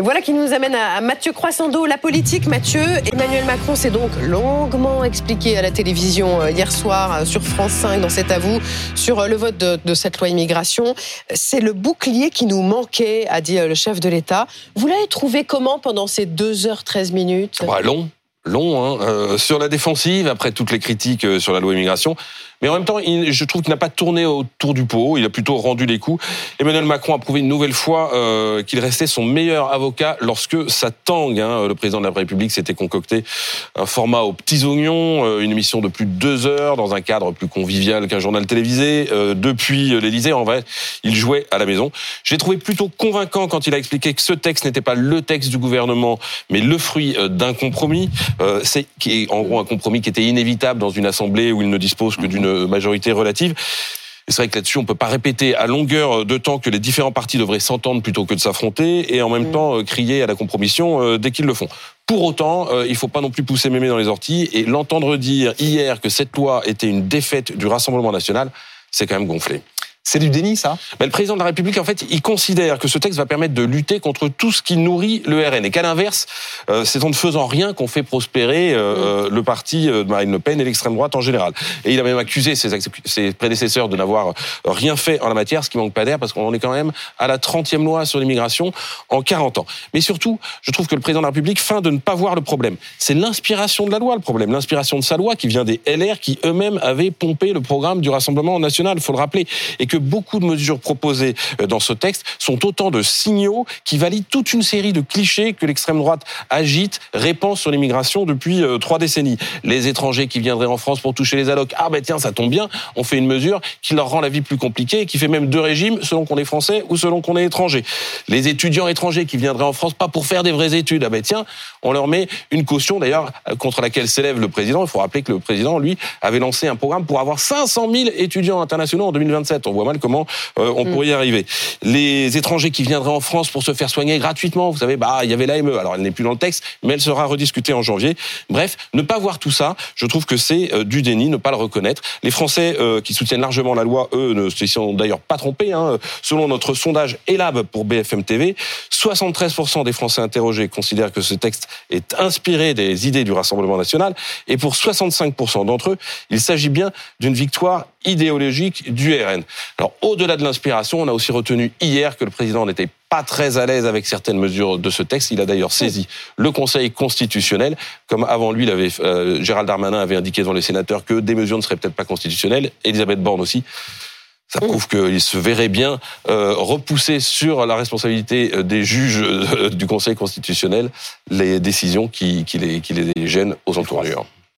Et voilà qui nous amène à Mathieu Croissando, la politique. Mathieu, Emmanuel Macron s'est donc longuement expliqué à la télévision euh, hier soir euh, sur France 5 dans cet avou sur euh, le vote de, cette loi immigration. C'est le bouclier qui nous manquait, a dit le chef de l'État. Vous l'avez trouvé comment pendant ces 2h13 minutes? Bah, Long, long, hein, sur la défensive, après toutes les critiques sur la loi immigration. Mais en même temps, je trouve qu'il n'a pas tourné autour du pot. Il a plutôt rendu les coups. Emmanuel Macron a prouvé une nouvelle fois euh, qu'il restait son meilleur avocat lorsque ça tangue. Hein, le président de la République s'était concocté un format aux petits oignons, euh, une émission de plus de deux heures dans un cadre plus convivial qu'un journal télévisé. Euh, depuis l'Élysée, en vrai, il jouait à la maison. Je l'ai trouvé plutôt convaincant quand il a expliqué que ce texte n'était pas le texte du gouvernement, mais le fruit d'un compromis. C'est en gros un compromis qui était inévitable dans une assemblée où il ne dispose que d'une majorité relative. C'est vrai que là-dessus, on peut pas répéter à longueur de temps que les différents partis devraient s'entendre plutôt que de s'affronter et en même mm. temps euh, crier à la compromission euh, dès qu'ils le font. Pour autant, euh, il faut pas non plus pousser mémé dans les orties et l'entendre dire hier que cette loi était une défaite du Rassemblement national, c'est quand même gonflé. C'est du déni, ça ben, Le président de la République, en fait, il considère que ce texte va permettre de lutter contre tout ce qui nourrit le RN. Et qu'à l'inverse, euh, c'est en ne faisant rien qu'on fait prospérer euh, euh, le parti de Marine Le Pen et l'extrême droite en général. Et il a même accusé ses, ses prédécesseurs de n'avoir rien fait en la matière, ce qui manque pas d'air, parce qu'on est quand même à la 30e loi sur l'immigration en 40 ans. Mais surtout, je trouve que le président de la République feint de ne pas voir le problème. C'est l'inspiration de la loi, le problème. L'inspiration de sa loi qui vient des LR qui eux-mêmes avaient pompé le programme du Rassemblement national, il faut le rappeler. Et que beaucoup de mesures proposées euh, dans ce texte sont autant de signaux qui valident toute une série de clichés que l'extrême droite agite, répand sur l'immigration depuis euh, trois décennies. Les étrangers qui viendraient en France pour toucher les allocs, ah ben tiens, ça tombe bien, on fait une mesure qui leur rend la vie plus compliquée et qui fait même deux régimes selon qu'on est français ou selon qu'on est étranger. Les étudiants étrangers qui viendraient en France pas pour faire des vraies études, ah ben tiens, on leur met une caution d'ailleurs contre laquelle s'élève le président. Il faut rappeler que le président, lui, avait lancé un programme pour avoir 500 000 étudiants internationaux en 2027. On voit mal comment euh, on mm. pourrait y arriver. Les étrangers qui viendraient en France pour se faire soigner gratuitement, vous savez, bah il y avait l'AME. Alors elle n'est plus dans le texte, mais elle sera rediscutée en janvier. Bref, ne pas voir tout ça, je trouve que c'est euh, du déni, ne pas le reconnaître. Les Français euh, qui soutiennent largement la loi, eux, ne se sont d'ailleurs pas trompés. Hein. Selon notre sondage ELAB pour BFM TV, 73% des Français interrogés considèrent que ce texte est inspiré des idées du Rassemblement national, et pour 65% d'entre eux, il s'agit bien d'une victoire idéologique du RN. Alors, au-delà de l'inspiration, on a aussi retenu hier que le président n'était pas très à l'aise avec certaines mesures de ce texte. Il a d'ailleurs saisi le Conseil constitutionnel, comme avant lui, euh, Gérald Darmanin avait indiqué devant les sénateurs que des mesures ne seraient peut-être pas constitutionnelles. Elisabeth Borne aussi. Ça prouve qu'il se verrait bien euh, repousser sur la responsabilité euh, des juges du Conseil constitutionnel les décisions qui, qui, les, qui les gênent aux entournures.